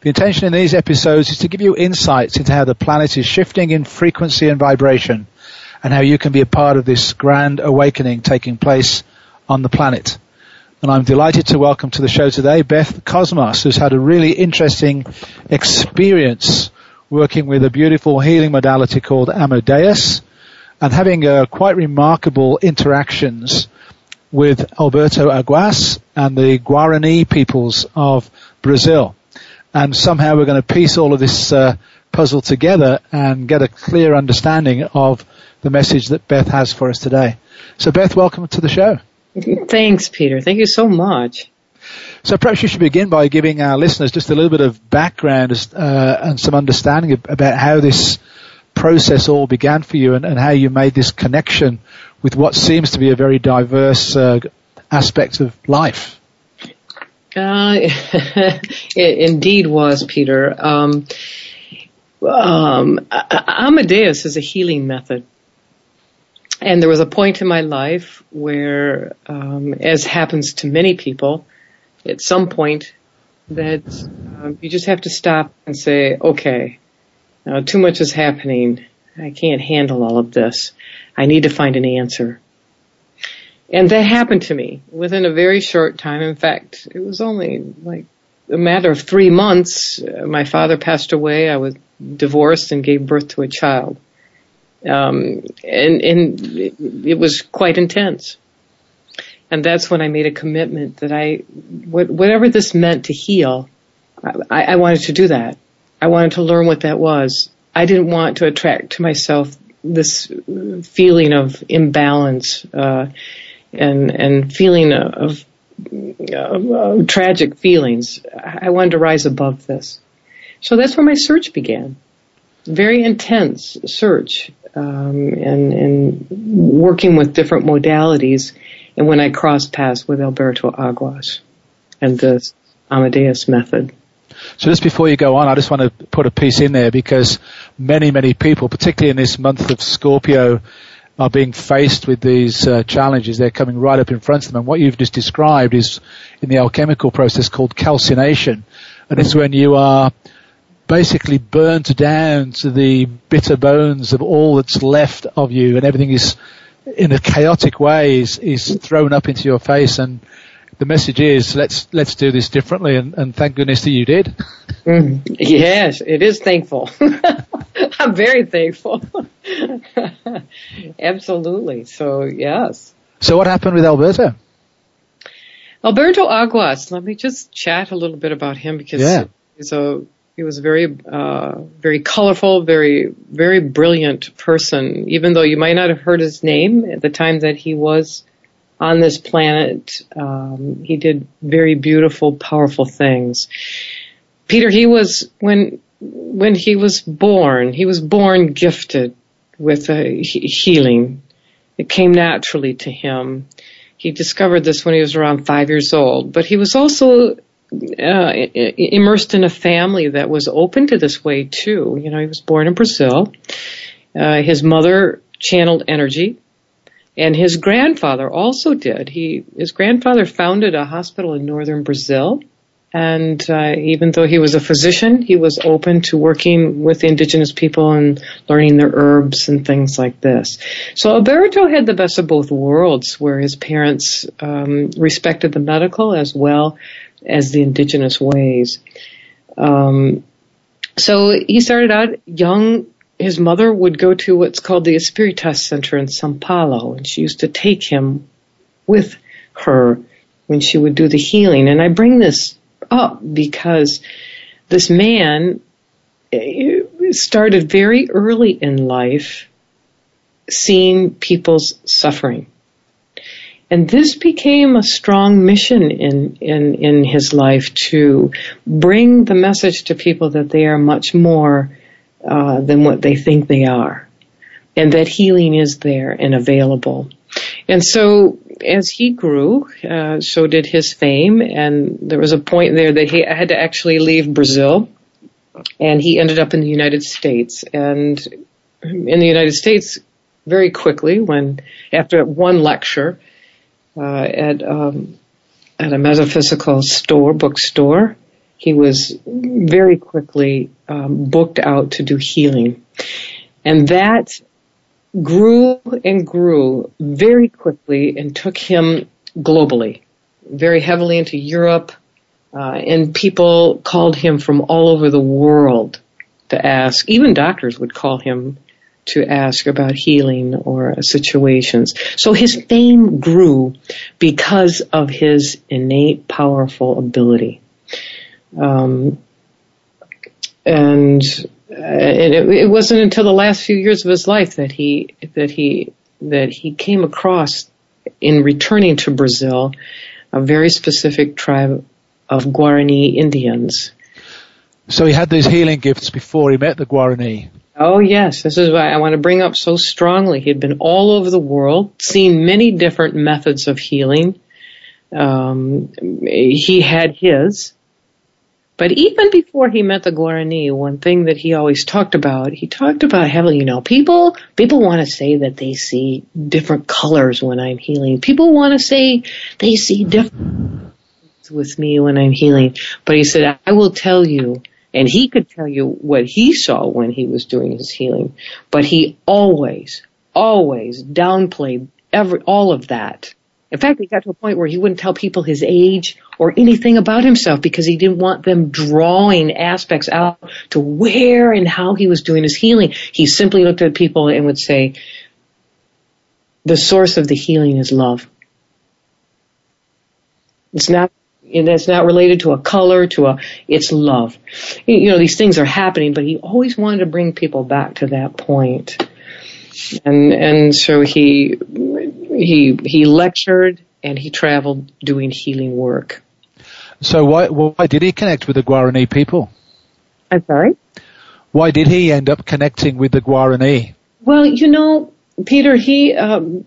The intention in these episodes is to give you insights into how the planet is shifting in frequency and vibration and how you can be a part of this grand awakening taking place on the planet. And I'm delighted to welcome to the show today Beth Cosmos, who's had a really interesting experience working with a beautiful healing modality called Ama-Deus and having uh, quite remarkable interactions with Alberto Aguas and the Guarani peoples of Brazil and somehow we're going to piece all of this uh, puzzle together and get a clear understanding of the message that Beth has for us today. So Beth, welcome to the show. Thanks, Peter. Thank you so much. So perhaps you should begin by giving our listeners just a little bit of background uh, and some understanding about how this process all began for you and, and, how you made this connection with what seems to be a very diverse uh, aspect of life. Uh, it indeed was, Peter. Um, um, Ama-Deus is a healing method. And there was a point in my life where, um, as happens to many people, at some point that um, you just have to stop and say, okay, now too much is happening. I can't handle all of this. I need to find an answer. And that happened to me within a very short time. In fact, it was only like a matter of three months. Uh, my father passed away. I was divorced and gave birth to a child. Um, and, and it, it, was quite intense. And that's when I made a commitment that I, whatever this meant to heal, I, I wanted to do that. I wanted to learn what that was. I didn't want to attract to myself this feeling of imbalance, uh, and and feeling of, of tragic feelings. I wanted to rise above this, so that's where my search began. Very intense search um, and and working with different modalities. And when I crossed paths with Alberto Aguas and the Ama-Deus method. So just before you go on, I just want to put a piece in there because many, many people, particularly in this month of Scorpio, are being faced with these uh, challenges. They're coming right up in front of them. And what you've just described is in the alchemical process called calcination. And it's when you are basically burnt down to the bitter bones of all that's left of you and everything is in a chaotic way is, is thrown up into your face and the message is let's let's do this differently and, and thank goodness that you did. Mm, yes, it is thankful. I'm very thankful. Absolutely. So yes. So what happened with Alberto? Alberto Aguas. Let me just chat a little bit about him because yeah. he's a he was a very uh, very colorful, very very brilliant person. Even though you might not have heard his name at the time that he was on this planet, um, he did very beautiful, powerful things. Peter, he was when when he was born, he was born gifted with a healing. It came naturally to him. He discovered this when he was around five years old, but he was also uh, immersed in a family that was open to this way too. You know, he was born in Brazil. Uh, his mother channeled energy, and his grandfather also did. He his grandfather founded a hospital in northern Brazil And uh, even though he was a physician, he was open to working with indigenous people and learning their herbs and things like this. So Alberto had the best of both worlds, where his parents um, respected the medical as well as the indigenous ways. Um, so he started out young. His mother would go to what's called the Espiritas Center in Sao Paulo, and she used to take him with her when she would do the healing. And I bring this up because this man eh, started very early in life seeing people's suffering. And this became a strong mission in, in, in his life to bring the message to people that they are much more uh, than what they think they are. And that healing is there and available. And so as he grew, uh, so did his fame, and there was a point there that he had to actually leave Brazil, and he ended up in the United States. And in the United States, very quickly, when after one lecture uh, at um, at a metaphysical store, bookstore, he was very quickly um, booked out to do healing, and that grew and grew very quickly and took him globally, very heavily into Europe, uh, and people called him from all over the world to ask. Even doctors would call him to ask about healing or situations. So his fame grew because of his innate, powerful ability. Um, and and it, it wasn't until the last few years of his life that he that he that he came across in returning to Brazil a very specific tribe of Guarani Indians. So he had these healing gifts before he met the Guarani. Oh yes, this is why I want to bring up so strongly. He had been all over the world, seen many different methods of healing. Um, he had his, but even before he met the Guarani, one thing that he always talked about, he talked about heavily, you know, people, people want to say that they see different colors when I'm healing. People want to say they see different with me when I'm healing. But he said, I will tell you, and he could tell you what he saw when he was doing his healing, but he always, always downplayed every, all of that in fact, he got to a point where he wouldn't tell people his age or anything about himself because he didn't want them drawing aspects out to where and how he was doing his healing. He simply looked at people and would say, the source of the healing is love. It's not, and it's not related to a color, to a, it's love. You know, these things are happening, but he always wanted to bring people back to that point. And, and so he, he he lectured and he traveled doing healing work. So why why did he connect with the Guarani people? I'm sorry. Why did he end up connecting with the Guarani? Well, you know, Peter, he um,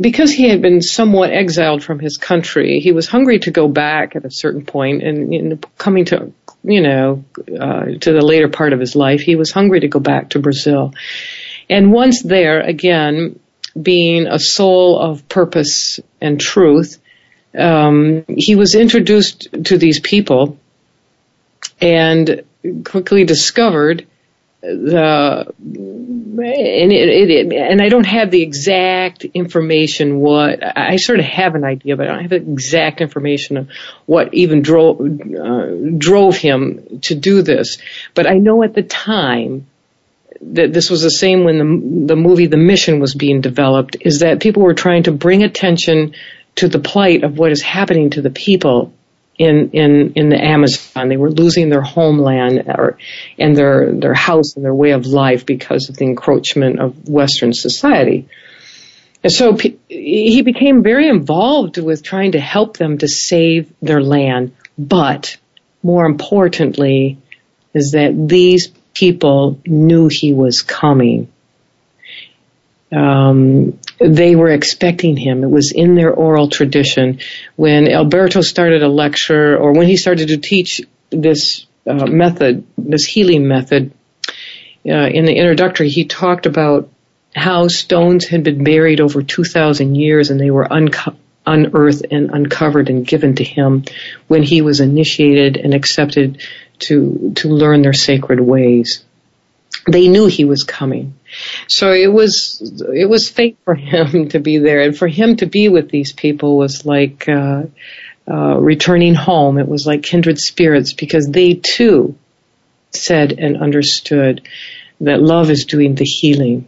because he had been somewhat exiled from his country, he was hungry to go back at a certain point, and you coming to you know uh, to the later part of his life, he was hungry to go back to Brazil. And once there, again, being a soul of purpose and truth, um, he was introduced to these people and quickly discovered the and it, it, and I don't have the exact information what I sort of have an idea but I don't have the exact information of what even drove uh, drove him to do this. But I know at the time this was the same when the, the movie The Mission was being developed, is that people were trying to bring attention to the plight of what is happening to the people in in in the Amazon. They were losing their homeland or and their their house and their way of life because of the encroachment of Western society. And so he became very involved with trying to help them to save their land. But more importantly, is that these people knew he was coming. Um, they were expecting him. It was in their oral tradition. When Alberto started a lecture, or when he started to teach this uh, method, this healing method, uh, in the introductory, he talked about how stones had been buried over 2,000 years and they were unco- unearthed and uncovered and given to him when he was initiated and accepted to to learn their sacred ways. They knew he was coming. So it was it was fate for him to be there, and for him to be with these people was like uh, uh, returning home. It was like kindred spirits because they too said and understood that love is doing the healing.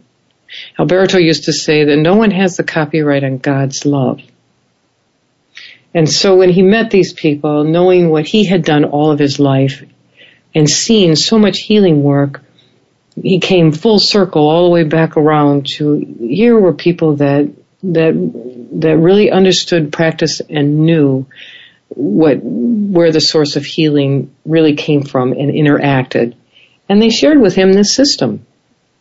Alberto used to say that no one has the copyright on God's love. And so when he met these people, knowing what he had done all of his life and seeing so much healing work, he came full circle all the way back around to here were people that that that really understood practice and knew what where the source of healing really came from and interacted. And they shared with him this system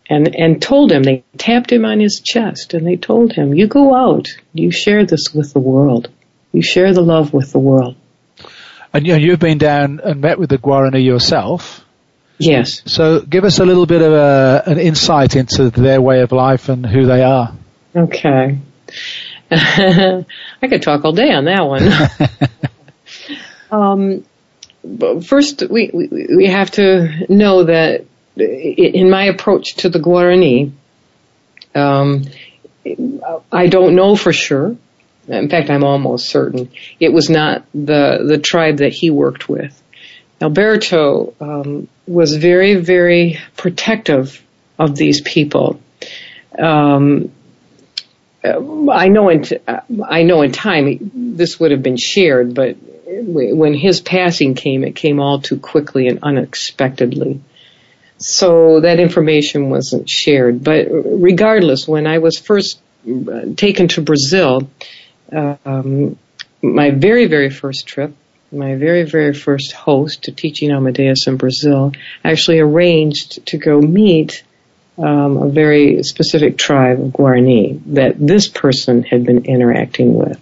and and told him. They tapped him on his chest and they told him you go out. You share this with the world. You share the love with the world and you know, you've been down and met with the Guarani yourself. Yes. So give us a little bit of a, an insight into their way of life and who they are. Okay. I could talk all day on that one. Um, first we, we we have to know that in my approach to the Guarani, um, I don't know for sure. In fact, I'm almost certain it was not the the tribe that he worked with. Alberto um, was very, very protective of these people. Um, I know in I know in time this would have been shared, but when his passing came, it came all too quickly and unexpectedly. So that information wasn't shared. But regardless, when I was first taken to Brazil, um, my very, very first trip, my very, very first host to teaching Ama-Deus in Brazil actually arranged to go meet um, a very specific tribe of Guarani that this person had been interacting with.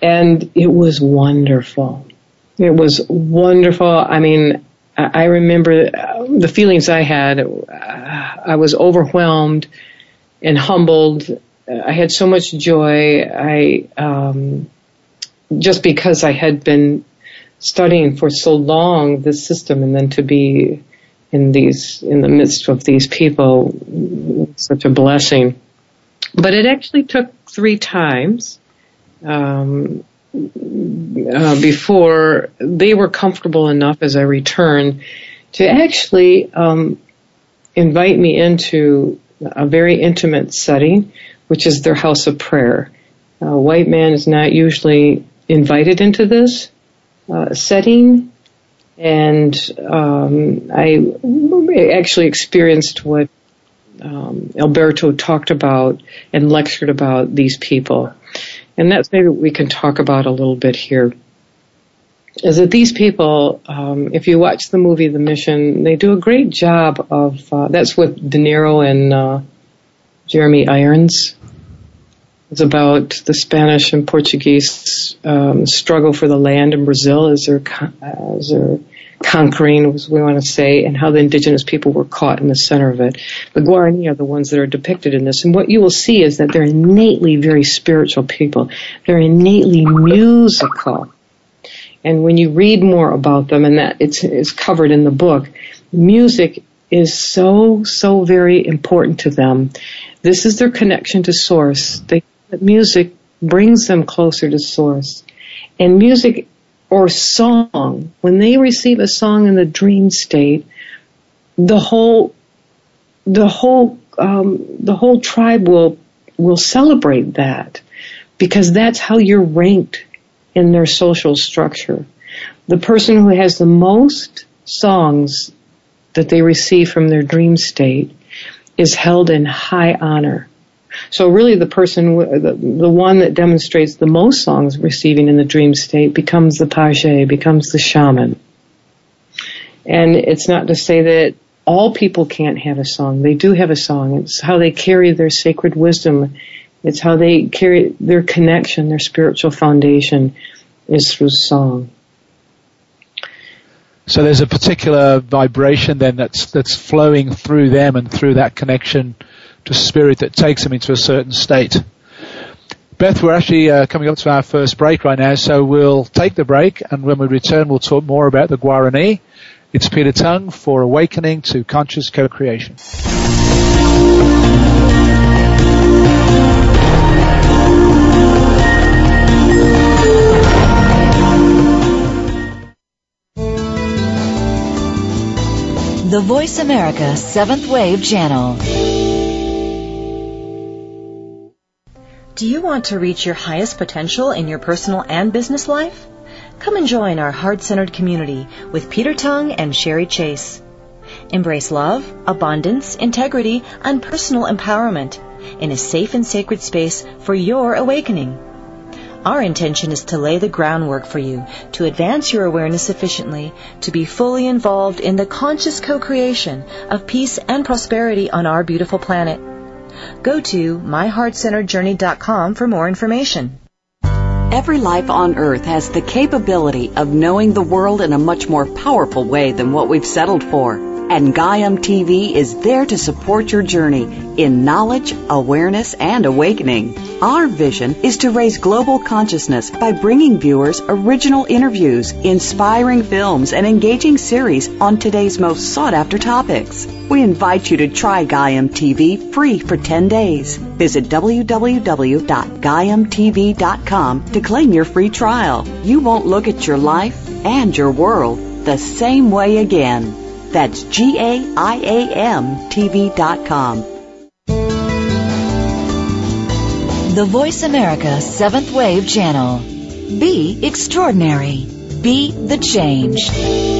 And it was wonderful. It was wonderful. I mean, I remember uh, the feelings I had. I was overwhelmed and humbled. I had so much joy. I um, just because I had been studying for so long this system, and then to be in these in the midst of these people, such a blessing. But it actually took three times. Um, uh, before they were comfortable enough as I returned to actually um, invite me into a very intimate setting, which is their house of prayer. A white man is not usually invited into this uh, setting, and um, I actually experienced what um, Alberto talked about and lectured about these people and that's maybe we can talk about a little bit here, is that these people, um, if you watch the movie The Mission, they do a great job of, uh, that's with De Niro and uh, Jeremy Irons. It's about the Spanish and Portuguese um, struggle for the land in Brazil as they're, as they're conquering, as we want to say, and how the indigenous people were caught in the center of it. The Guarani are the ones that are depicted in this. And what you will see is that they're innately very spiritual people. They're innately musical. And when you read more about them, and that it's, it's covered in the book, music is so, so very important to them. This is their connection to source. They, music brings them closer to source. And music or song, when they receive a song in the dream state, the whole, the whole, um, the whole tribe will will celebrate that because that's how you're ranked in their social structure. The person who has the most songs that they receive from their dream state is held in high honor. So really the person, the, the one that demonstrates the most songs receiving in the dream state becomes the pajé, becomes the shaman. And it's not to say that all people can't have a song. They do have a song. It's how they carry their sacred wisdom. It's how they carry their connection, their spiritual foundation is through song. So there's a particular vibration then that's that's flowing through them and through that connection to spirit that takes them into a certain state. Beth, we're actually uh, coming up to our first break right now, so we'll take the break, and when we return, we'll talk more about the Guarani. It's Peter Tongue for Awakening to Conscious Co-Creation. The Voice America Seventh Wave Channel. Do you want to reach your highest potential in your personal and business life? Come and join our heart-centered community with Peter Tongue and Sherry Chase. Embrace love, abundance, integrity, and personal empowerment in a safe and sacred space for your awakening. Our intention is to lay the groundwork for you to advance your awareness sufficiently to be fully involved in the conscious co-creation of peace and prosperity on our beautiful planet. Go to myheartcenteredjourney.com for more information. Every life on Earth has the capability of knowing the world in a much more powerful way than what we've settled for and Gaiam TV is there to support your journey in knowledge, awareness, and awakening. Our vision is to raise global consciousness by bringing viewers original interviews, inspiring films, and engaging series on today's most sought after topics. We invite you to try Gaiam TV free for 10 days. Visit www.gaiamtv.com to claim your free trial. You won't look at your life and your world the same way again. That's G-A-I-A-M TV.com. The Voice America Seventh Wave Channel. Be extraordinary. Be the change.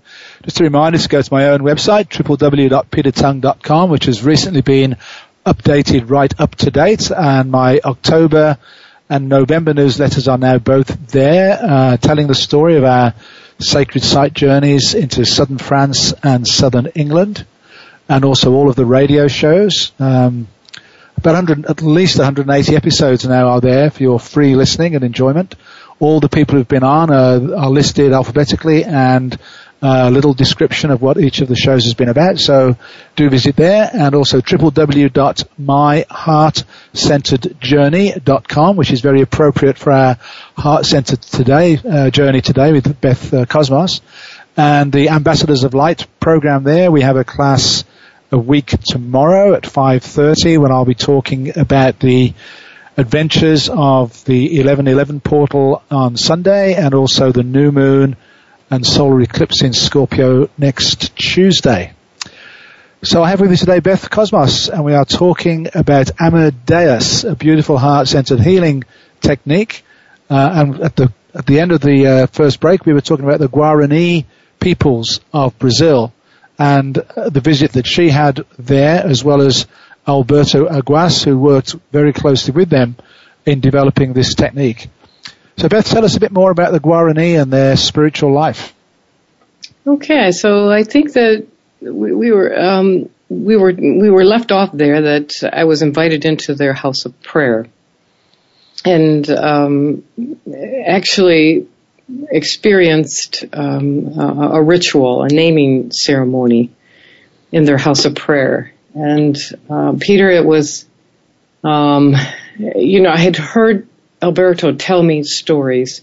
Just a reminder to go to my own website, www.petertongue.com, which has recently been updated right up to date, and my October and November newsletters are now both there, uh, telling the story of our sacred site journeys into southern France and southern England, and also all of the radio shows. Um, about 100, at least 180 episodes now are there for your free listening and enjoyment. All the people who've been on are, are listed alphabetically and a little description of what each of the shows has been about. So do visit there and also www.myheartcenteredjourney.com, which is very appropriate for our heart centered today uh, journey today with Beth uh, Cosmos. And the Ambassadors of Light program there, we have a class a week tomorrow at 5.30 when I'll be talking about the adventures of the 1111 portal on Sunday and also the new moon and solar eclipse in Scorpio next Tuesday. So I have with me today Beth Cosmos, and we are talking about Ama-Deus, a beautiful heart-centered healing technique. Uh, and at the at the end of the uh, first break, we were talking about the Guarani peoples of Brazil and uh, the visit that she had there, as well as Alberto Aguas, who worked very closely with them in developing this technique. So Beth, tell us a bit more about the Guarani and their spiritual life. Okay, so I think that we, we were um, we were we were left off there that I was invited into their house of prayer, and um, actually experienced um, a, a, ritual, a naming ceremony in their house of prayer. And uh, Peter, it was, um, you know, I had heard Alberto tell me stories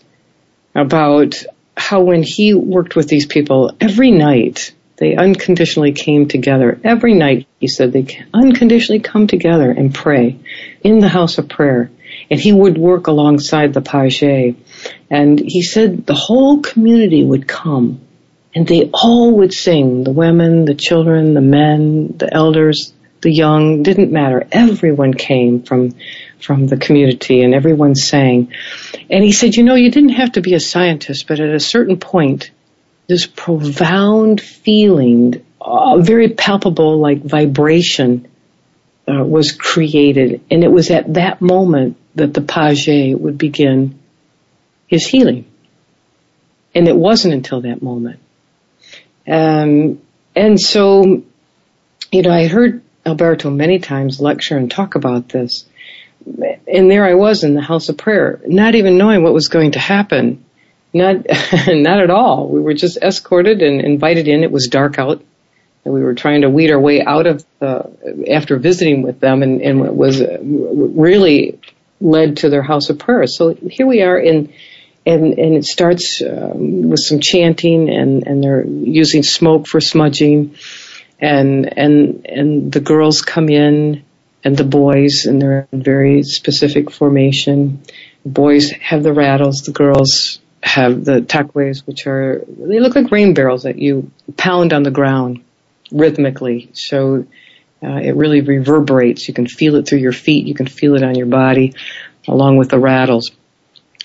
about how when he worked with these people every night, they unconditionally came together. Every night, he said, they unconditionally come together and pray in the house of prayer. And he would work alongside the pajé. And he said the whole community would come and they all would sing. The women, the children, the men, the elders, the young, didn't matter. Everyone came from from the community and everyone sang. And he said, you know, you didn't have to be a scientist, but at a certain point, this profound feeling, a very palpable like vibration uh, was created. And it was at that moment that the pajé would begin his healing. And it wasn't until that moment. Um, and so, you know, I heard Alberto many times lecture and talk about this. And there I was in the house of prayer, not even knowing what was going to happen. Not, not at all. We were just escorted and invited in. It was dark out. And we were trying to weed our way out of the, after visiting with them and, and it was really led to their house of prayer. So here we are in, and, and it starts um, with some chanting and, and they're using smoke for smudging and and and the girls come in and the boys and they're in very specific formation. The boys have the rattles, the girls have the takwes, which are they look like rain barrels that you pound on the ground rhythmically. So uh, it really reverberates. You can feel it through your feet. You can feel it on your body, along with the rattles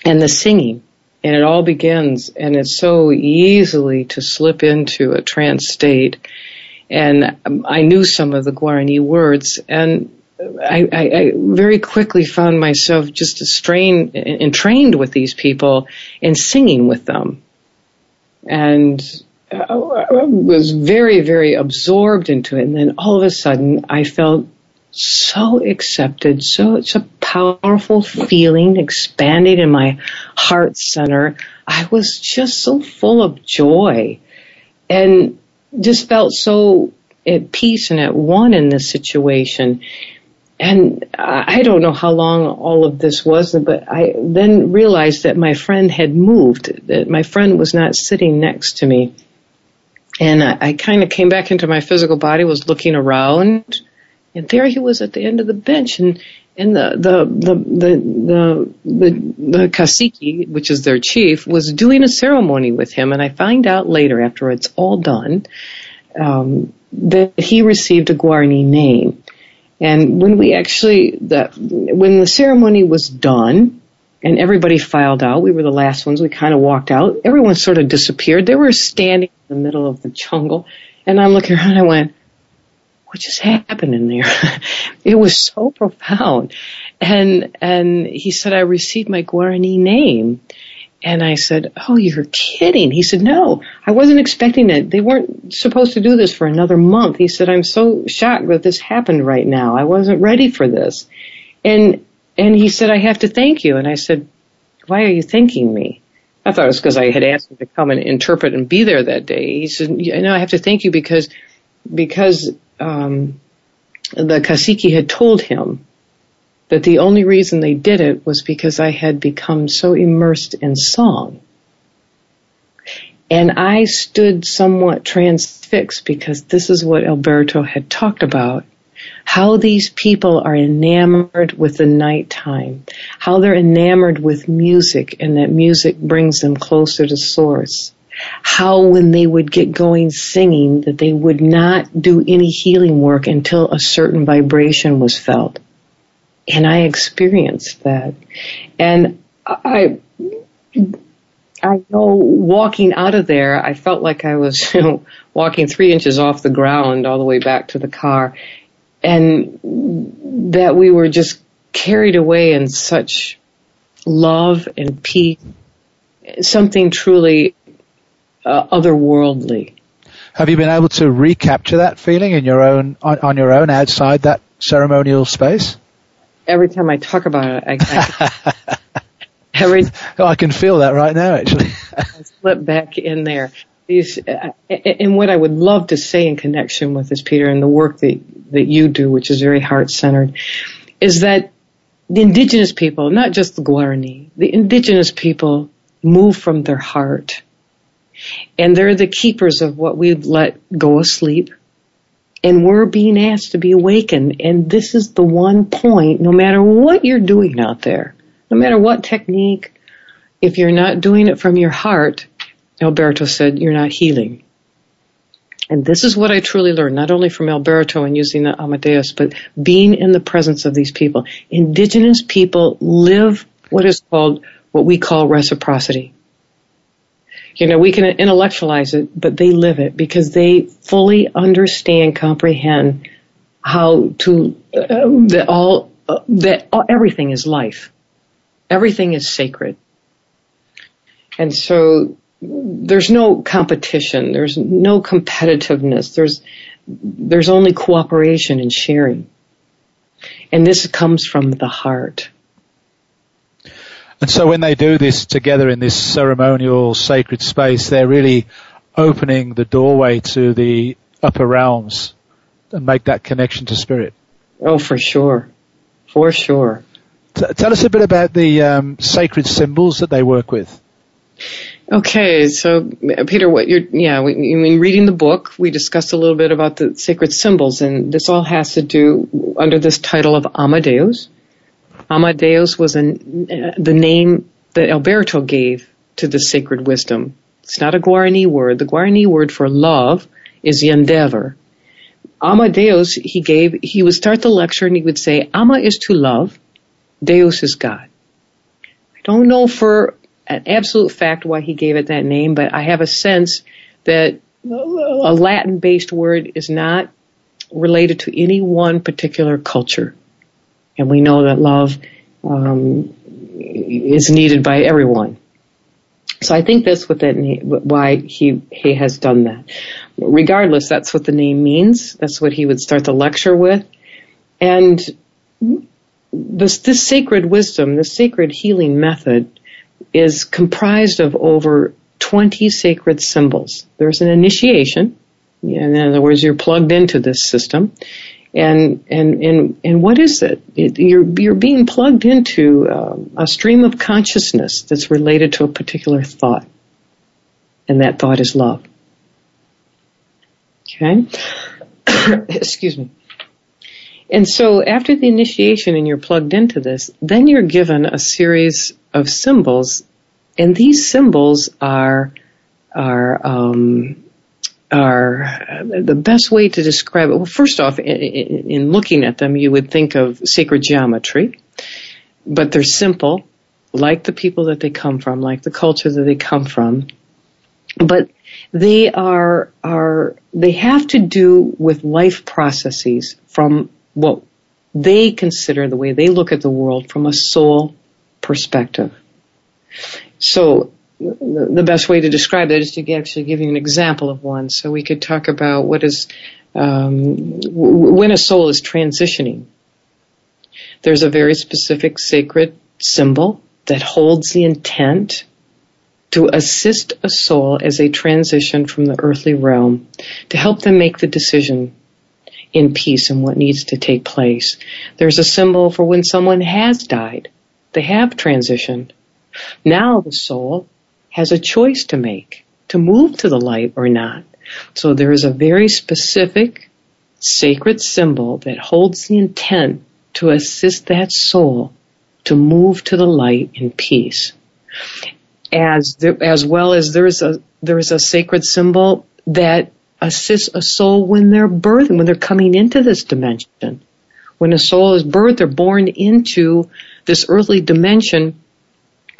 and the singing. And it all begins, and it's so easily to slip into a trance state and I knew some of the Guarani words, and I, I, I very quickly found myself just strained and trained with these people and singing with them, and uh, I was very, very absorbed into it. And then all of a sudden, I felt so accepted, so it's a powerful feeling expanding in my heart center. I was just so full of joy. And just felt so at peace and at one in this situation. And I don't know how long all of this was, but I then realized that my friend had moved, that my friend was not sitting next to me. And I, I kind of came back into my physical body, was looking around, and there he was at the end of the bench, and and the the the the the the, the cacique, which is their chief, was doing a ceremony with him, and I find out later after it's all done um, that he received a Guarani name. And when we actually the when the ceremony was done and everybody filed out, we were the last ones. We kind of walked out. Everyone sort of disappeared. They were standing in the middle of the jungle, and I'm looking around. I went what just happened in there? it was so profound. And, and he said, I received my Guarani name. And I said, Oh, you're kidding. He said, No, I wasn't expecting it. They weren't supposed to do this for another month. He said, I'm so shocked that this happened right now. I wasn't ready for this. And, and he said, I have to thank you. And I said, Why are you thanking me? I thought it was because I had asked him to come and interpret and be there that day. He said, No, I have to thank you because, because um, the cacique had told him that the only reason they did it was because I had become so immersed in song. And I stood somewhat transfixed because this is what Alberto had talked about. How these people are enamored with the nighttime. How they're enamored with music and that music brings them closer to source how when they would get going singing that they would not do any healing work until a certain vibration was felt. And I experienced that. And I, I know walking out of there, I felt like I was, you know, walking three inches off the ground all the way back to the car. And that we were just carried away in such love and peace. Something truly uh, otherworldly. Have you been able to recapture that feeling in your own on, on your own outside that ceremonial space? Every time I talk about it, I, I every oh, I can feel that right now. Actually, I slip back in there. These uh, and what I would love to say in connection with this, Peter, and the work that that you do, which is very heart centered, is that the indigenous people, not just the Guarani, the indigenous people move from their heart and they're the keepers of what we've let go asleep. And we're being asked to be awakened. And this is the one point, no matter what you're doing out there, no matter what technique, if you're not doing it from your heart, Alberto said, you're not healing. And this is what I truly learned, not only from Alberto and using the Ama-Deus, but being in the presence of these people. Indigenous people live what is called, what we call reciprocity. You know, we can intellectualize it, but they live it because they fully understand, comprehend how to, uh, that all, uh, that all, everything is life. Everything is sacred. And so there's no competition. There's no competitiveness. There's, there's only cooperation and sharing. And this comes from the heart. And so when they do this together in this ceremonial sacred space, they're really opening the doorway to the upper realms and make that connection to spirit. Oh, for sure. For sure. T- tell us a bit about the um, sacred symbols that they work with. Okay, so Peter, what you're, yeah, we, mean reading the book, we discussed a little bit about the sacred symbols, and this all has to do under this title of Ama-Deus. Ama-Deus was an, uh, the name that Alberto gave to the sacred wisdom. It's not a Guarani word. The Guarani word for love is Yendever. Ama-Deus, he gave, he would start the lecture and he would say, Ama is to love, Deus is God. I don't know for an absolute fact why he gave it that name, but I have a sense that a Latin based word is not related to any one particular culture. And we know that love um, is needed by everyone. So I think that's what that why he he has done that. Regardless, that's what the name means. That's what he would start the lecture with, and this this sacred wisdom, this sacred healing method, is comprised of over 20 sacred symbols. There's an initiation. In other words, you're plugged into this system, and and and and what is it? it you're you're being plugged into um, a stream of consciousness that's related to a particular thought, and that thought is love. Okay, excuse me. And so after the initiation and you're plugged into this, then you're given a series of symbols, and these symbols are are um, are uh, the best way to describe it. Well, first off, in, in, looking at them, you would think of sacred geometry, but they're simple, like the people that they come from, like the culture that they come from. But they are, are, they have to do with life processes from what they consider the way they look at the world from a soul perspective. So the best way to describe that is to actually give you an example of one. So we could talk about what is um, when a soul is transitioning. There's a very specific sacred symbol that holds the intent to assist a soul as they transition from the earthly realm, to help them make the decision in peace and what needs to take place. There's a symbol for when someone has died. They have transitioned. Now the soul has a choice to make to move to the light or not. So there is a very specific sacred symbol that holds the intent to assist that soul to move to the light in peace. As there, as well as there is a there is a sacred symbol that assists a soul when they're birthing, when they're coming into this dimension. When a soul is birthed, they're born into this earthly dimension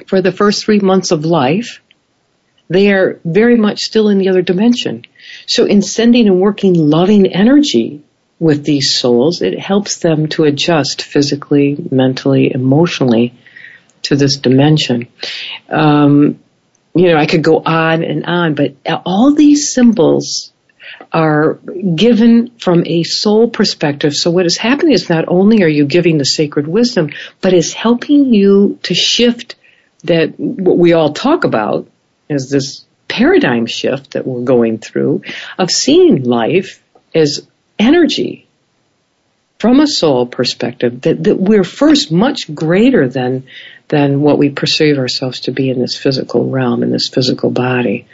for the first three months of life they are very much still in the other dimension. So in sending and working loving energy with these souls, it helps them to adjust physically, mentally, emotionally to this dimension. Um, you know, I could go on and on, but all these symbols are given from a soul perspective. So what is happening is not only are you giving the sacred wisdom, but is helping you to shift that what we all talk about, as this paradigm shift that we're going through of seeing life as energy from a soul perspective that, that we're first much greater than than what we perceive ourselves to be in this physical realm in this physical body.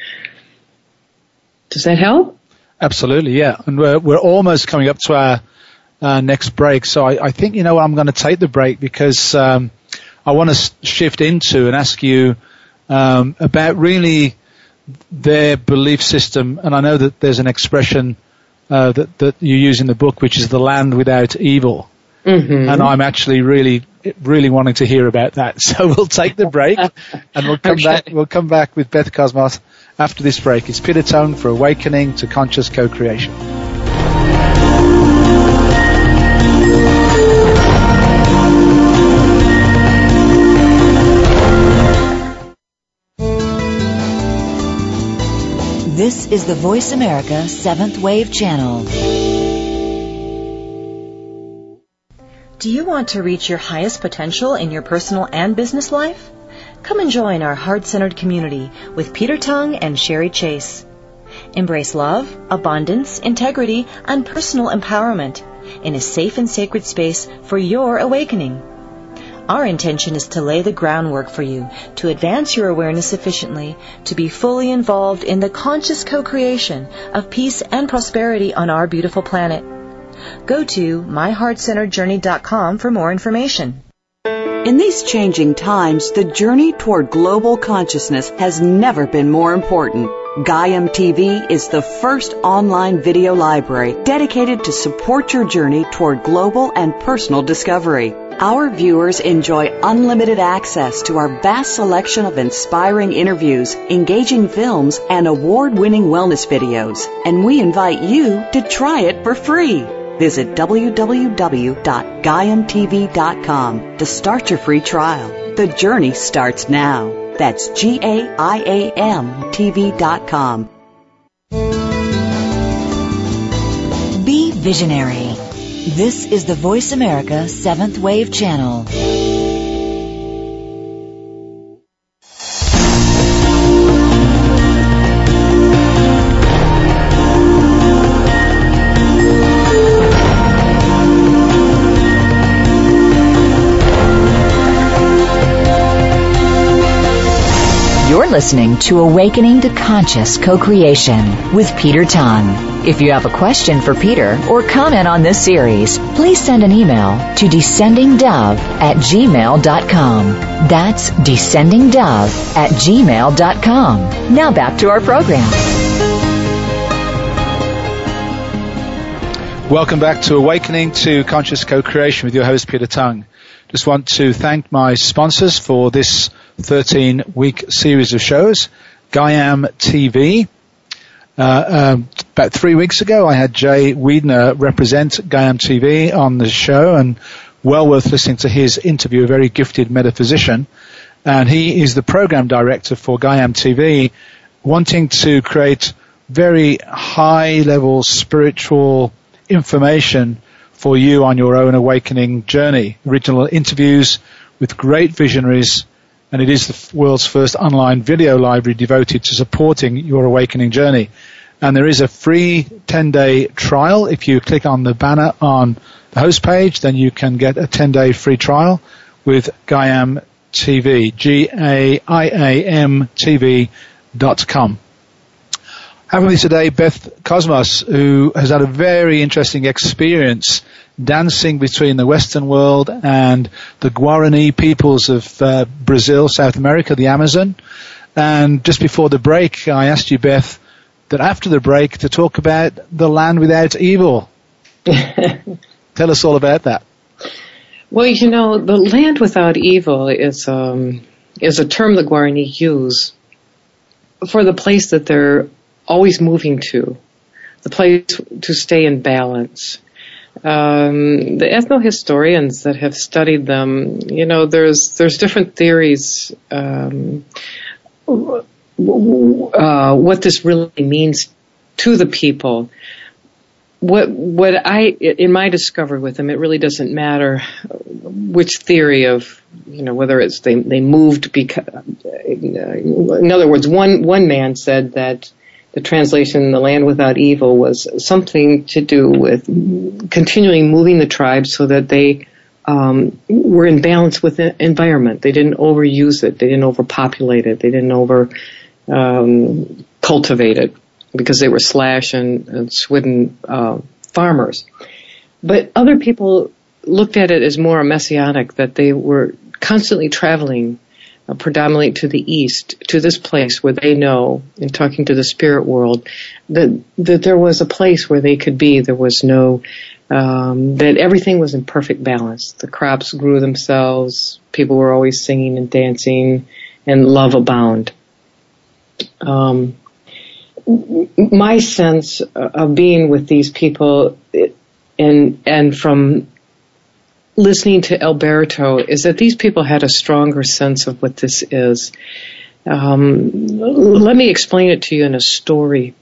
Does that help? Absolutely yeah. And we're we're almost coming up to our uh, next break. So I, I think you know I'm going to take the break because um, I want to shift into and ask you um, about really their belief system, and I know that there's an expression uh, that that you use in the book, which is the land without evil. Mm-hmm. And I'm actually really, really wanting to hear about that. So we'll take the break, and we'll come Okay. back. We'll come back with Beth Cosmos after this break. It's Peter Tongue for Awakening to Conscious Co-Creation. This is the Voice America Seventh Wave Channel. Do you want to reach your highest potential in your personal and business life? Come and join our heart-centered community with Peter Tongue and Sherry Chase. Embrace love, abundance, integrity, and personal empowerment in a safe and sacred space for your awakening. Our intention is to lay the groundwork for you to advance your awareness sufficiently to be fully involved in the conscious co-creation of peace and prosperity on our beautiful planet. Go to myheartcenteredjourney.com for more information. In these changing times, the journey toward global consciousness has never been more important. Gaiam TV is the first online video library dedicated to support your journey toward global and personal discovery. Our viewers enjoy unlimited access to our vast selection of inspiring interviews, engaging films, and award-winning wellness videos. And we invite you to try it for free. Visit www.gaiamtv.com to start your free trial. The journey starts now. That's G-A-I-A-M TV.com. Be visionary. This is the Voice America Seventh Wave Channel. You're listening to Awakening to Conscious Co-Creation with Peter Tongue. If you have a question for Peter or comment on this series, please send an email to descendingdove at gmail.com. That's descendingdove at gmail.com. Now back to our program. Welcome back to Awakening to Conscious Co-Creation with your host Peter Tongue. Just want to thank my sponsors for this 13 week series of shows. Gaiam TV. Uh, um, about three weeks ago, I had Jay Weidner represent Gaiam TV on the show, and well worth listening to his interview. A very gifted metaphysician, and he is the program director for Gaiam TV, wanting to create very high level spiritual information for you on your own awakening journey. Original interviews with great visionaries, and it is the world's first online video library devoted to supporting your awakening journey. And there is a free 10 day trial. If you click on the banner on the host page, then you can get a 10 day free trial with Gaiam TV, G-A-I-A-M TV dot com. Having with me today, Beth Cosmos, who has had a very interesting experience dancing between the Western world and the Guarani peoples of uh, Brazil, South America, the Amazon. And just before the break, I asked you, Beth, that after the break to talk about the land without evil. Tell us all about that. Well, you know, the land without evil is um, is a term the Guarani use for the place that they're always moving to, the place to stay in balance. Um, the ethnohistorians that have studied them, you know, there's there's different theories. Um, uh, what this really means to the people. What what I in my discovery with them, it really doesn't matter which theory of you know whether it's they they moved because. In other words, one one man said that the translation "the land without evil" was something to do with continually moving the tribes so that they um, were in balance with the environment. They didn't overuse it. They didn't overpopulate it. They didn't over um, cultivate it because they were slash and, and swidden uh, farmers. But other people looked at it as more messianic, that they were constantly traveling predominantly to the east, to this place where they know, in talking to the spirit world, that that there was a place where they could be. There was no um, that everything was in perfect balance. The crops grew themselves. People were always singing and dancing, and love abound. Um, my sense of being with these people, and and from listening to Alberto, is that these people had a stronger sense of what this is. Um, let me explain it to you in a story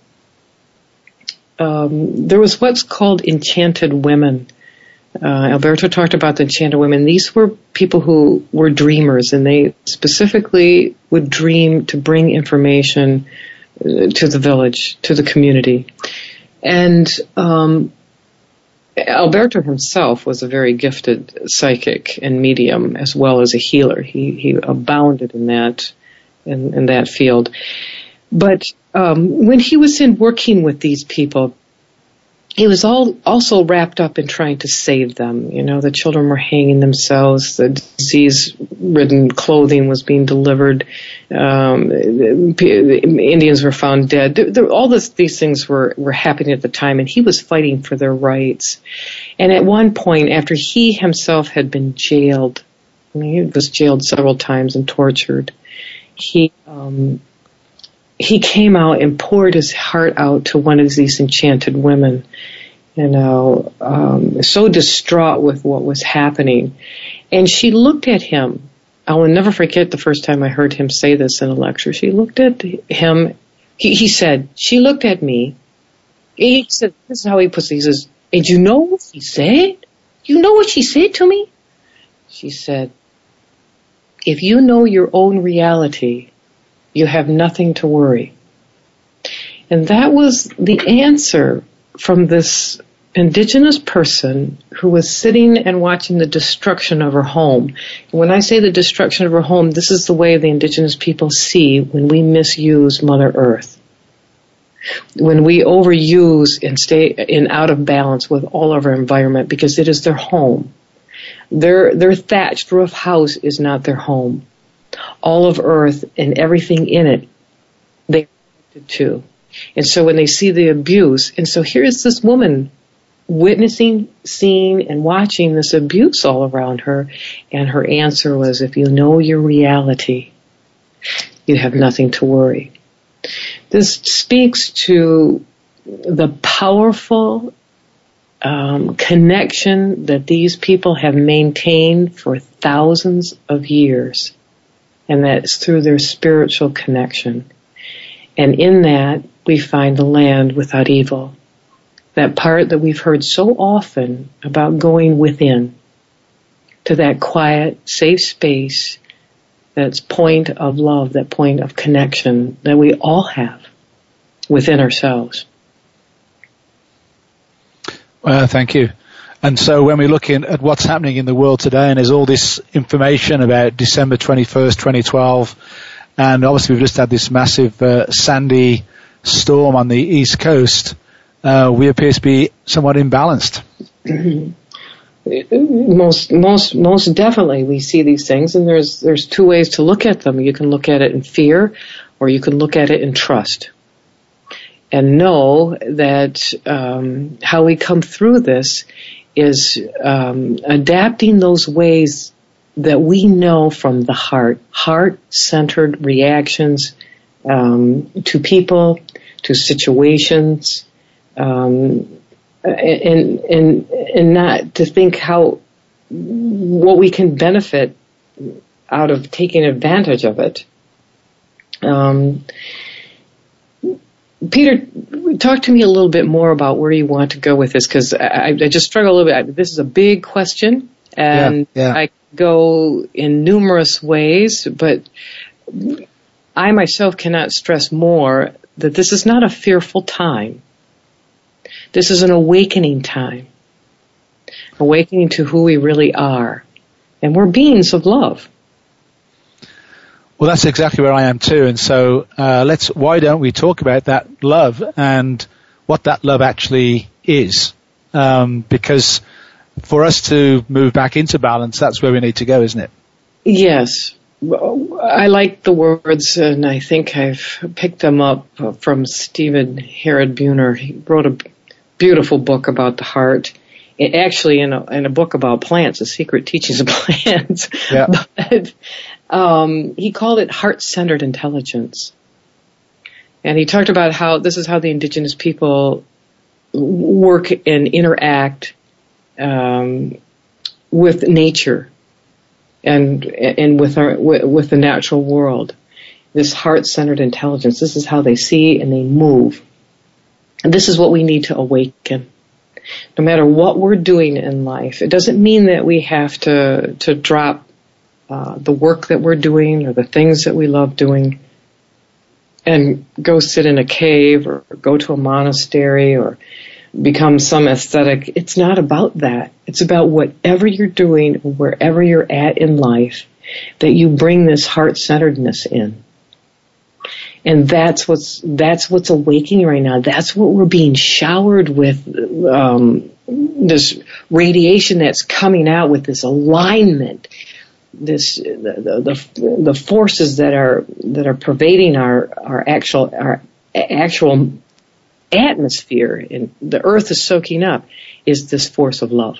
um, there was what's called enchanted women. Uh, Alberto talked about the enchanted women. These were people who were dreamers, and they specifically would dream to bring information uh, to the village, to the community. And um, Alberto himself was a very gifted psychic and medium, as well as a healer. He he abounded in that in, in that field. But um, when he was in working with these people, he was all also wrapped up in trying to save them. You know, the children were hanging themselves. The disease-ridden clothing was being delivered. Um, Indians were found dead. There, all this, these things were were happening at the time, and he was fighting for their rights. And at one point, after he himself had been jailed, I mean, he was jailed several times and tortured. He um, he came out and poured his heart out to one of these enchanted women, you know, um, so distraught with what was happening. And she looked at him. I will never forget the first time I heard him say this in a lecture. She looked at him. He, he said, she looked at me. He said, this is how he puts it. He says, and you know what she said? You know what she said to me? She said, if you know your own reality, you have nothing to worry. And that was the answer from this indigenous person who was sitting and watching the destruction of her home. when I say the destruction of her home, this is the way the indigenous people see when we misuse Mother Earth. When we overuse and stay in out of balance with all of our environment because it is their home. Their, their thatched roof house is not their home all of earth and everything in it, they are connected to. And so when they see the abuse, and so here's this woman witnessing, seeing, and watching this abuse all around her, and her answer was, if you know your reality, you have nothing to worry. This speaks to the powerful um, connection that these people have maintained for thousands of years and that's through their spiritual connection. And in that, we find the land without evil. That part that we've heard so often about going within to that quiet, safe space, that's point of love, that point of connection that we all have within ourselves. Well, thank you. And so when we're looking at what's happening in the world today, and there's all this information about December 21st, 2012, and obviously we've just had this massive uh, sandy storm on the east coast, uh, we appear to be somewhat imbalanced. most most most definitely we see these things and there's there's two ways to look at them you can look at it in fear or you can look at it in trust and know that um, how we come through this is um, adapting those ways that we know from the heart, heart-centered reactions um, to people, to situations, um, and and and not to think how what we can benefit out of taking advantage of it. Um, Peter, talk to me a little bit more about where you want to go with this because I, I, just struggle a little bit. This is a big question, and yeah, yeah. I go in numerous ways, but I myself cannot stress more that this is not a fearful time. This is an awakening time, awakening to who we really are, and we're beings of love. Well, that's exactly where I am too. And so, uh, let's, why don't we talk about that love and what that love actually is? Um, because for us to move back into balance, that's where we need to go, isn't it? Yes. I like the words, and I think I've picked them up from Stephen Harrod Buhner. He wrote a beautiful book about the heart. It actually, in a, in a book about plants, the secret teachings of plants. Yeah. but um, he called it heart-centered intelligence, and he talked about how this is how the indigenous people work and interact um, with nature and and with our with the natural world. This heart-centered intelligence. This is how they see and they move. And this is what we need to awaken. No matter what we're doing in life, it doesn't mean that we have to to drop uh, the work that we're doing or the things that we love doing and go sit in a cave or go to a monastery or become some aesthetic. It's not about that. It's about whatever you're doing, wherever you're at in life, that you bring this heart-centeredness in. And that's what's, that's what's awakening right now. That's what we're being showered with, um, this radiation that's coming out with this alignment, this, the, the, the forces that are, that are pervading our, our actual, our actual atmosphere and the earth is soaking up is this force of love.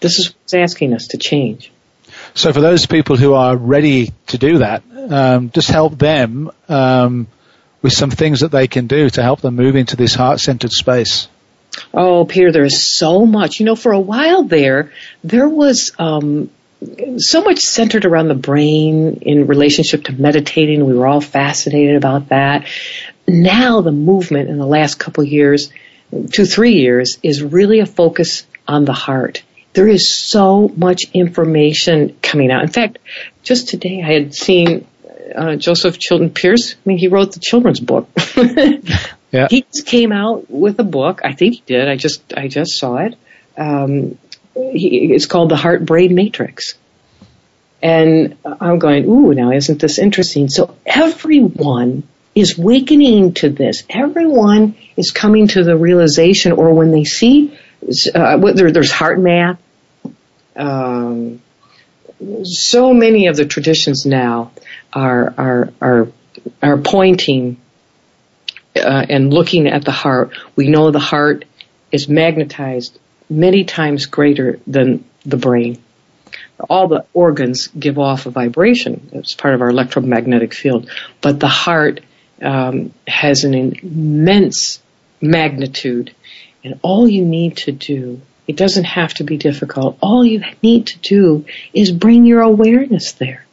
This is what's asking us to change. So for those people who are ready to do that, um, just help them um, with some things that they can do to help them move into this heart-centered space. Oh, Peter, there is so much. You know, for a while there, there was um, so much centered around the brain in relationship to meditating. We were all fascinated about that now the movement in the last couple years, two, three years, is really a focus on the heart. There is so much information coming out. In fact, just today I had seen uh, Joseph Chilton Pearce. I mean, he wrote the children's book. yeah. He just came out with a book. I think he did. I just I just saw it. Um, he, it's called the Heart Brain Matrix. And I'm going, ooh, now isn't this interesting? So everyone is wakening to this. Everyone is coming to the realization, or when they see, uh, there, there's HeartMath. Um, so many of the traditions now are are are are pointing uh, and looking at the heart. We know the heart is magnetized many times greater than the brain. All the organs give off a vibration. It's part of our electromagnetic field, but the heart um, has an immense magnitude, and all you need to do, it doesn't have to be difficult. All you need to do is bring your awareness there.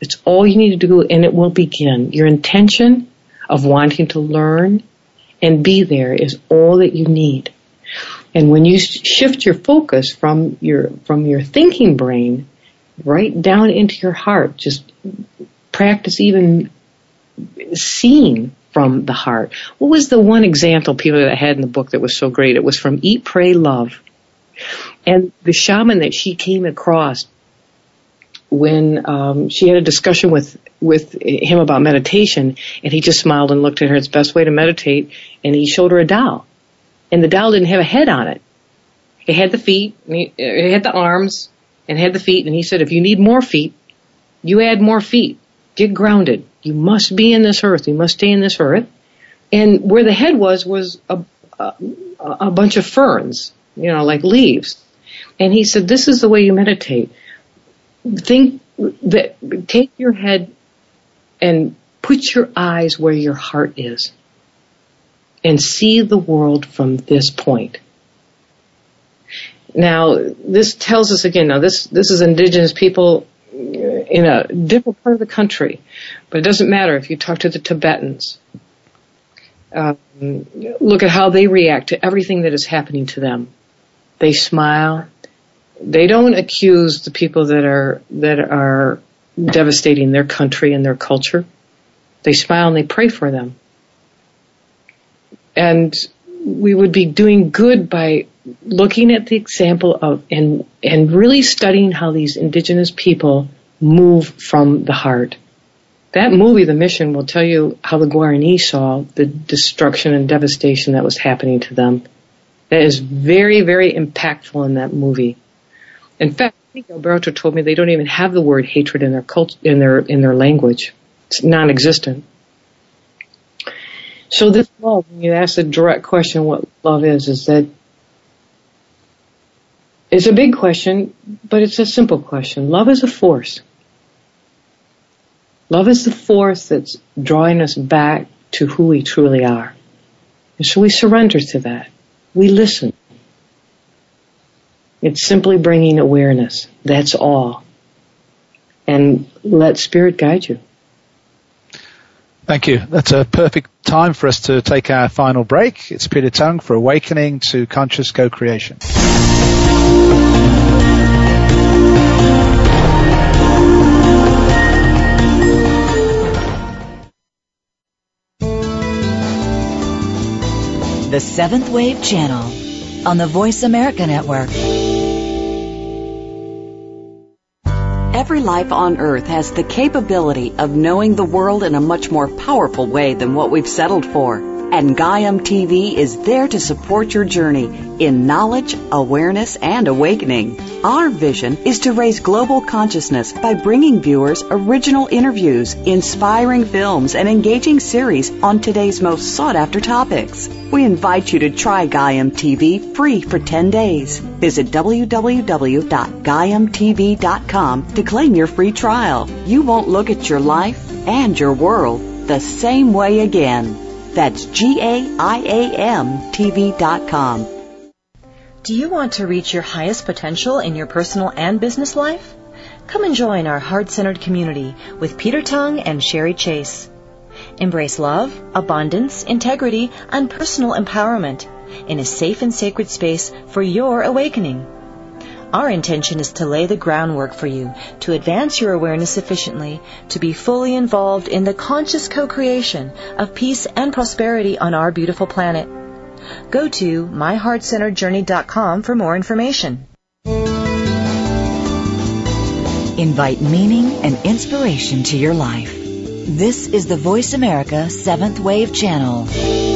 It's all you need to do, and it will begin. Your intention of wanting to learn and be there is all that you need. And when you shift your focus from your from your thinking brain right down into your heart, just practice even seeing from the heart. What was the one example people that had in the book that was so great? It was from Eat, Pray, Love. And the shaman that she came across when um, she had a discussion with with him about meditation, and he just smiled and looked at her. It's best way to meditate, and he showed her a doll, and the doll didn't have a head on it. It had the feet, it had the arms, and had the feet. And he said, if you need more feet, you add more feet. Get grounded. You must be in this earth. You must stay in this earth. And where the head was was a, a, a bunch of ferns, you know, like leaves. And he said, this is the way you meditate. Think that, take your head and put your eyes where your heart is and see the world from this point. Now, this tells us again, now this, this is indigenous people in a different part of the country, but it doesn't matter if you talk to the Tibetans. Um, look at how they react to everything that is happening to them. They smile. They don't accuse the people that are that are devastating their country and their culture. They smile and they pray for them. And we would be doing good by looking at the example of and and really studying how these indigenous people move from the heart. That movie, The Mission, will tell you how the Guarani saw the destruction and devastation that was happening to them. That is very, very impactful in that movie. In fact, I think Alberto told me they don't even have the word hatred in their cult, in their, in their language. It's non-existent. So this love, when you ask the direct question what love is, is that it's a big question, but it's a simple question. Love is a force. Love is the force that's drawing us back to who we truly are. And so we surrender to that. We listen. It's simply bringing awareness. That's all. And let spirit guide you. Thank you. That's a perfect time for us to take our final break. It's Peter Tongue for Awakening to Conscious Co-Creation. The Seventh Wave Channel on the Voice America Network. Every life on Earth has the capability of knowing the world in a much more powerful way than what we've settled for. And Gaiam TV is there to support your journey in knowledge, awareness, and awakening. Our vision is to raise global consciousness by bringing viewers original interviews, inspiring films, and engaging series on today's most sought after topics. We invite you to try Gaiam TV free for 10 days. Visit www.gaiamtv.com to claim your free trial. You won't look at your life and your world the same way again. That's G-A-I-A-M TV.com. Do you want to reach your highest potential in your personal and business life? Come and join our heart-centered community with Peter Tongue and Sherry Chase. Embrace love, abundance, integrity, and personal empowerment in a safe and sacred space for your awakening. Our intention is to lay the groundwork for you to advance your awareness efficiently, to be fully involved in the conscious co-creation of peace and prosperity on our beautiful planet. Go to myheartcenteredjourney.com for more information. Invite meaning and inspiration to your life. This is the Voice America Seventh Wave Channel.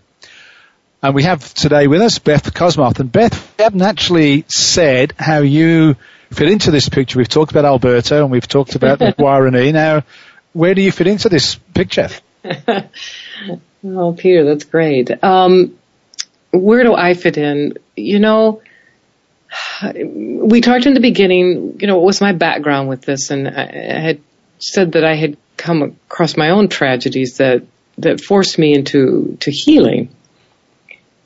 And we have today with us Beth Cosmos. And Beth, we haven't actually said how you fit into this picture. We've talked about Alberto and we've talked about the Guarani. Now, where do you fit into this picture? oh, Peter, that's great. Um, where do I fit in? You know, we talked in the beginning, you know, what was my background with this? And I had said that I had come across my own tragedies that, that forced me into, to healing.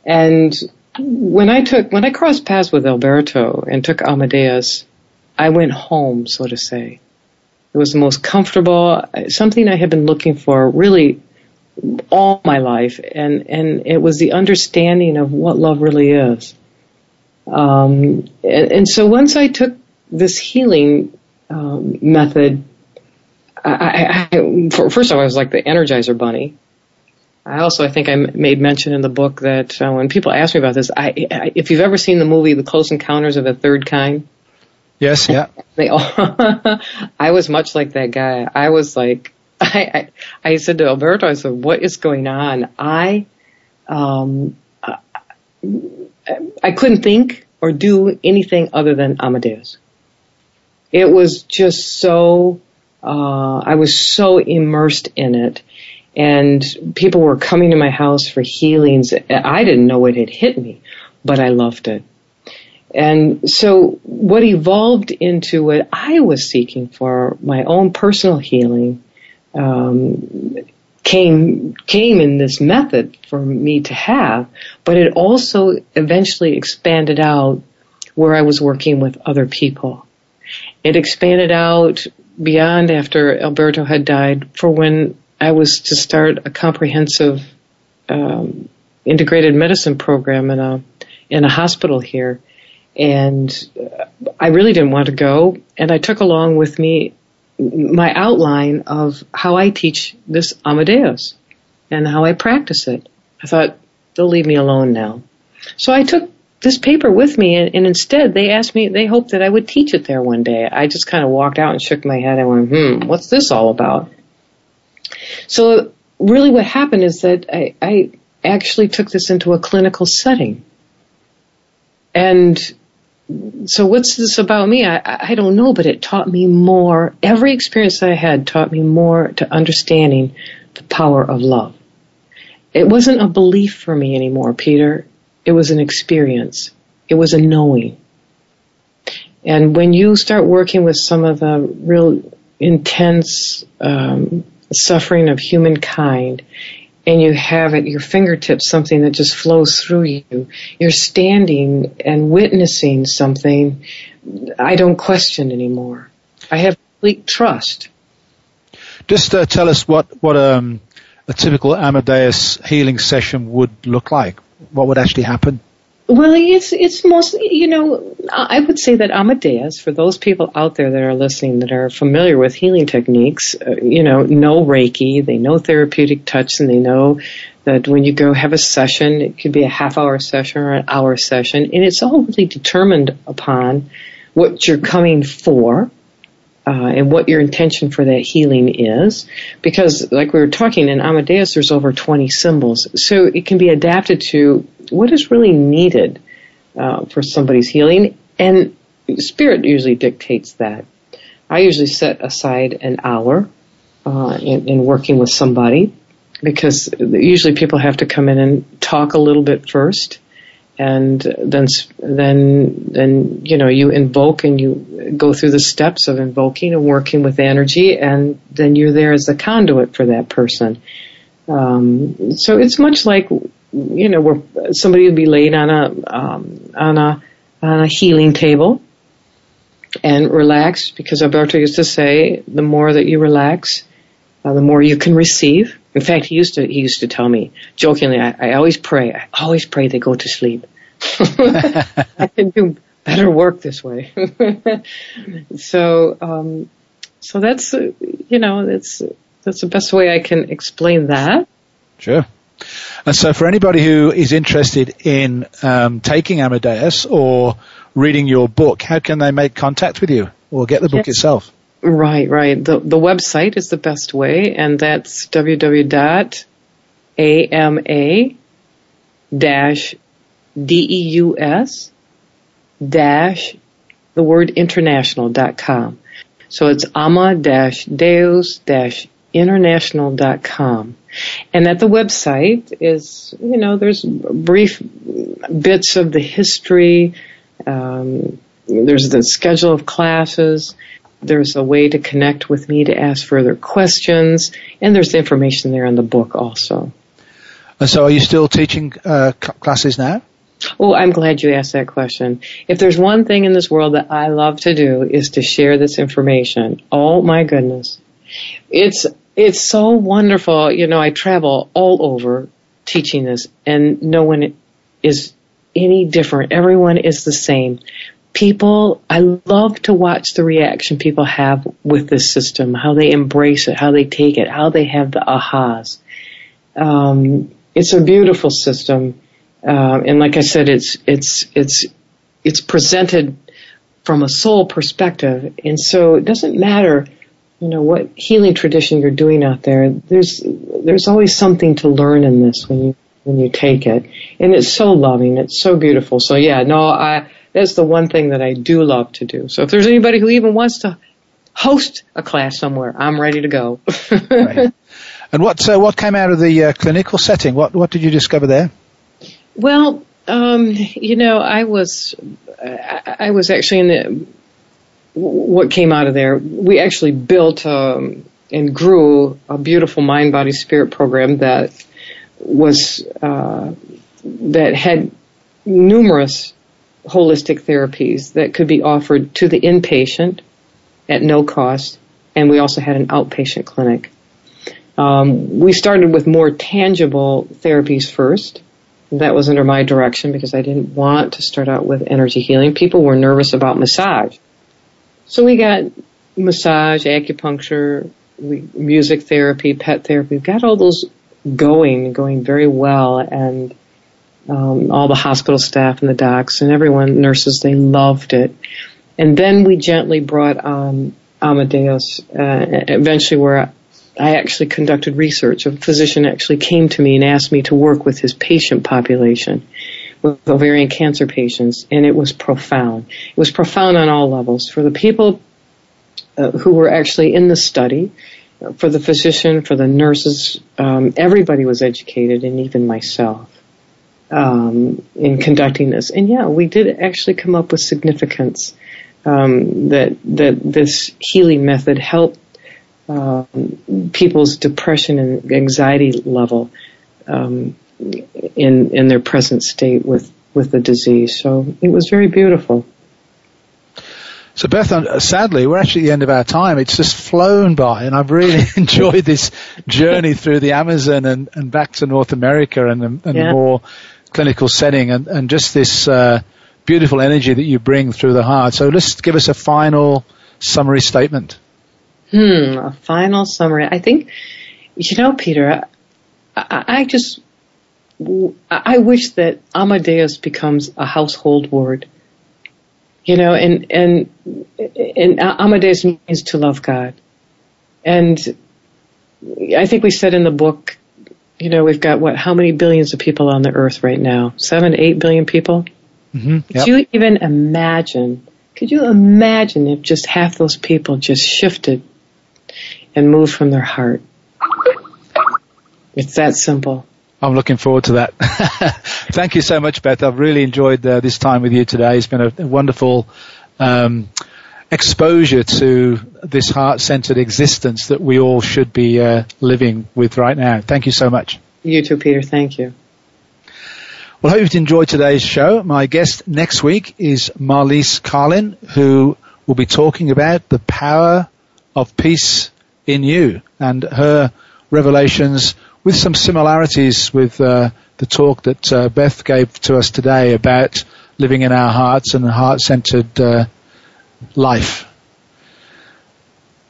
And when I took, when I crossed paths with Alberto and took Ama-Deus, I went home, so to say. It was the most comfortable, something I had been looking for really all my life, and and it was the understanding of what love really is. Um, and, and, so once I took this healing um, method, I, I, I, first of all, I was like the Energizer Bunny. I also, I think I made mention in the book that uh, when people ask me about this, I, I, if you've ever seen the movie The Close Encounters of the Third Kind. Yes, yeah. they all, I was much like that guy. I was like, I, I, I said to Alberto, I said, what is going on? I, um, I, I couldn't think or do anything other than Ama-Deus. It was just so, uh, I was so immersed in it and people were coming to my house for healings. I didn't know it had hit me, but I loved it. And so what evolved into what I was seeking for my own personal healing um, came came in this method for me to have, but it also eventually expanded out where I was working with other people. It expanded out beyond after Alberto had died for when I was to start a comprehensive um, integrated medicine program in a in a hospital here, and I really didn't want to go, and I took along with me my outline of how I teach this Ama-Deus and how I practice it. I thought they'll leave me alone now, so I took this paper with me, and, and, instead they asked me, they hoped that I would teach it there one day. I just kind of walked out and shook my head and went, hmm, what's this all about? So really what happened is that I, I actually took this into a clinical setting. And so what's this about me? I, I don't know, but it taught me more. Every experience I had taught me more to understanding the power of love. It wasn't a belief for me anymore, Peter. It was an experience. It was a knowing. And when you start working with some of the real intense um, suffering of humankind, and you have at your fingertips something that just flows through you, you're standing and witnessing something I don't question anymore. I have complete trust. Just uh, tell us what what um, a typical Ama-Deus healing session would look like what would actually happen? Well, it's it's mostly you know I would say that Ama-Deus for those people out there that are listening that are familiar with healing techniques, uh, you know, know Reiki, they know therapeutic touch, and they know that when you go have a session, it could be a half hour session or an hour session, and it's all really determined upon what you're coming for uh, and what your intention for that healing is. Because, like we were talking in Ama-Deus, there's over 20 symbols, so it can be adapted to what is really needed uh, for somebody's healing, and spirit usually dictates that. I usually set aside an hour uh, in, in working with somebody because usually people have to come in and talk a little bit first and then then then you know you invoke and you go through the steps of invoking and working with energy and then you're there as a conduit for that person um, so it's much like you know where somebody would be laid on a um, on a on a healing table and relax because Alberto used to say the more that you relax uh, the more you can receive. In fact, he used to he used to tell me jokingly, I, I always pray, I always pray they go to sleep. I can do better work this way. so, um, so that's uh, you know that's that's the best way I can explain that. Sure. And so, for anybody who is interested in um, taking Ama-Deus or reading your book, how can they make contact with you or get the book yes. itself? Right, right. The the website is the best way, and that's www.ama dash deus dash the word international dot com. So it's ama dash deus dash international dot com. And at the website is, you know, there's brief bits of the history, um, there's the schedule of classes, there's a way to connect with me to ask further questions, and there's the information there in the book also. And so, are you still teaching uh, classes now? Oh, I'm glad you asked that question. If there's one thing in this world that I love to do is to share this information. Oh my goodness. It's, it's so wonderful. You know, I travel all over teaching this and no one is any different. Everyone is the same people, I love to watch the reaction people have with this system, how they embrace it, how they take it, how they have the ahas. Um, it's a beautiful system, uh, and like I said, it's it's it's it's presented from a soul perspective, and so it doesn't matter, you know, what healing tradition you're doing out there. There's there's always something to learn in this when you when you take it, and it's so loving, it's so beautiful. So yeah, no, I that's the one thing that I do love to do. So if there's anybody who even wants to host a class somewhere, I'm ready to go. right. And what uh, what came out of the uh, clinical setting? What what did you discover there? Well, um, you know, I was I, I was actually in the what came out of there. We actually built um, and grew a beautiful mind body spirit program that was uh, that had numerous holistic therapies that could be offered to the inpatient at no cost, and we also had an outpatient clinic. Um, we started with more tangible therapies first. That was under my direction because I didn't want to start out with energy healing. People were nervous about massage. So we got massage, acupuncture, we, music therapy, pet therapy. We've got all those going, going very well, and um, all the hospital staff and the docs and everyone, nurses, they loved it. And then we gently brought on Ama-Deus, uh, eventually where I actually conducted research. A physician actually came to me and asked me to work with his patient population with ovarian cancer patients, and it was profound. It was profound on all levels. For the people uh, who were actually in the study, for the physician, for the nurses, um, everybody was educated, and even myself, um, in conducting this. And yeah, we did actually come up with significance um, that that this healing method helped um, people's depression and anxiety level um, in in their present state with with the disease. So it was very beautiful. So Beth, uh, sadly, we're actually at the end of our time. It's just flown by, and I've really enjoyed this journey through the Amazon and, and back to North America and, and yeah. more clinical setting, and, and just this uh, beautiful energy that you bring through the heart. So let's give us a final summary statement. Hmm, a final summary. I think, you know, Peter, I, I just, I wish that Ama-Deus becomes a household word. You know, and, and, and Ama-Deus means to love God. And I think we said in the book, you know, we've got what, how many billions of people on the earth right now? Seven, eight billion people? Mm-hmm. Yep. Could you even imagine? Could you imagine if just half those people just shifted and moved from their heart? It's that simple. I'm looking forward to that. Thank you so much, Beth. I've really enjoyed uh, this time with you today. It's been a, wonderful um, exposure to this heart-centered existence that we all should be uh, living with right now. Thank you so much. You too, Peter. Thank you. Well, I hope you've enjoyed today's show. My guest next week is Marlise Karlin, who will be talking about the power of peace in you and her revelations with some similarities with uh, the talk that uh, Beth gave to us today about living in our hearts and a heart-centered uh, life.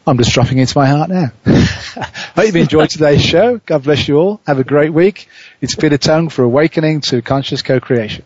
I'm just dropping into my heart now. Hope you've enjoyed today's show. God bless you all. Have a great week. It's Peter Tongue for Awakening to Conscious Co-Creation.